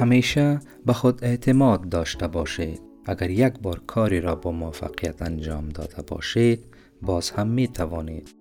همیشه به خود اعتماد داشته باشید. اگر یک بار کاری را با موفقیت انجام داده باشید باز هم می توانید